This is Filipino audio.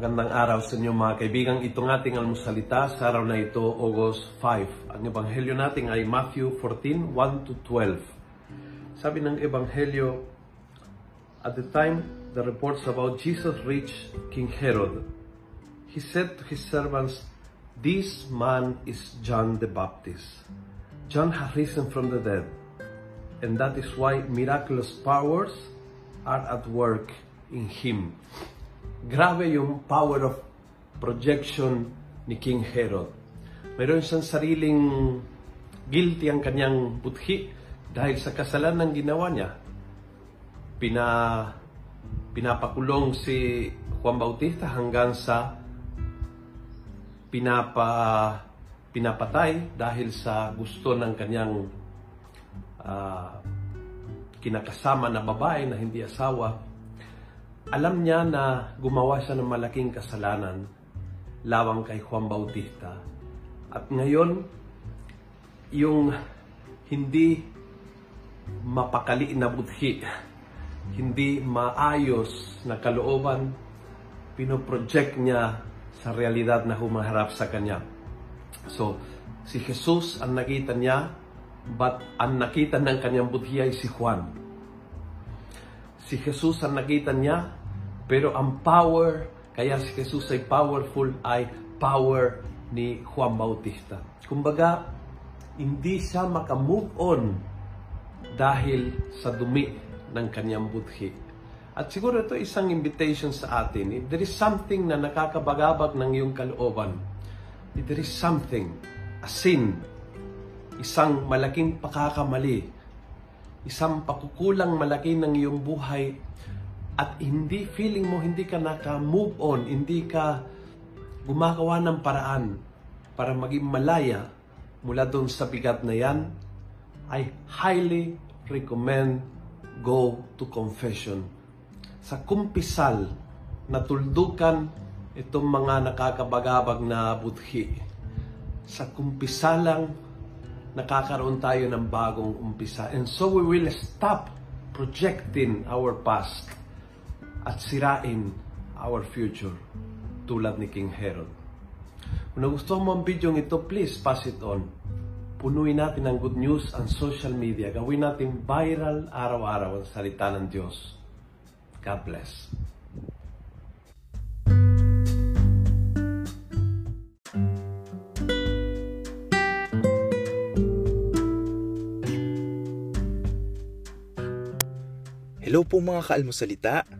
Magandang araw sa inyo mga kaibigan. Itong ating almusalita sa araw na ito, August 5. Ang ebanghelyo natin ay Matthew 14, 1 to 12. Sabi ng ebanghelyo, At the time the reports about Jesus reached King Herod, he said to his servants, This man is John the Baptist. John has risen from the dead, and that is why miraculous powers are at work in him. Grabe yung power of projection ni King Herod. Mayroon siyang sariling guilty ang kanyang buthi dahil sa kasalanan ginawa niya. Pina, pinapakulong si Juan Bautista hanggang sa pinapa, pinapatay dahil sa gusto ng kanyang uh, kinakasama na babae na hindi asawa alam niya na gumawa siya ng malaking kasalanan lawang kay Juan Bautista. At ngayon, yung hindi mapakali na budhi, hindi maayos na kalooban, pinoproject niya sa realidad na humaharap sa kanya. So, si Jesus ang nakita niya, but ang nakita ng kanyang budhi ay si Juan. Si Jesus ang nakita niya, pero ang power, kaya si Jesus ay powerful, ay power ni Juan Bautista. Kumbaga, hindi siya makamove on dahil sa dumi ng kanyang budhi. At siguro ito isang invitation sa atin. If there is something na nakakabagabag ng iyong kalooban, if there is something, a sin, isang malaking pakakamali, isang pakukulang malaki ng iyong buhay, at hindi feeling mo hindi ka naka-move on, hindi ka gumagawa ng paraan para maging malaya mula doon sa bigat na yan, I highly recommend go to confession. Sa kumpisal na tuldukan itong mga nakakabagabag na budhi. Sa kumpisalang nakakaroon tayo ng bagong umpisa. And so we will stop projecting our past at sirain our future tulad ni King Herod. Kung nagustuhan mo ang video ito, please pass it on. Punuin natin ang good news ang social media. Gawin natin viral araw-araw ang salita ng Diyos. God bless. Hello po mga kaalmosalita.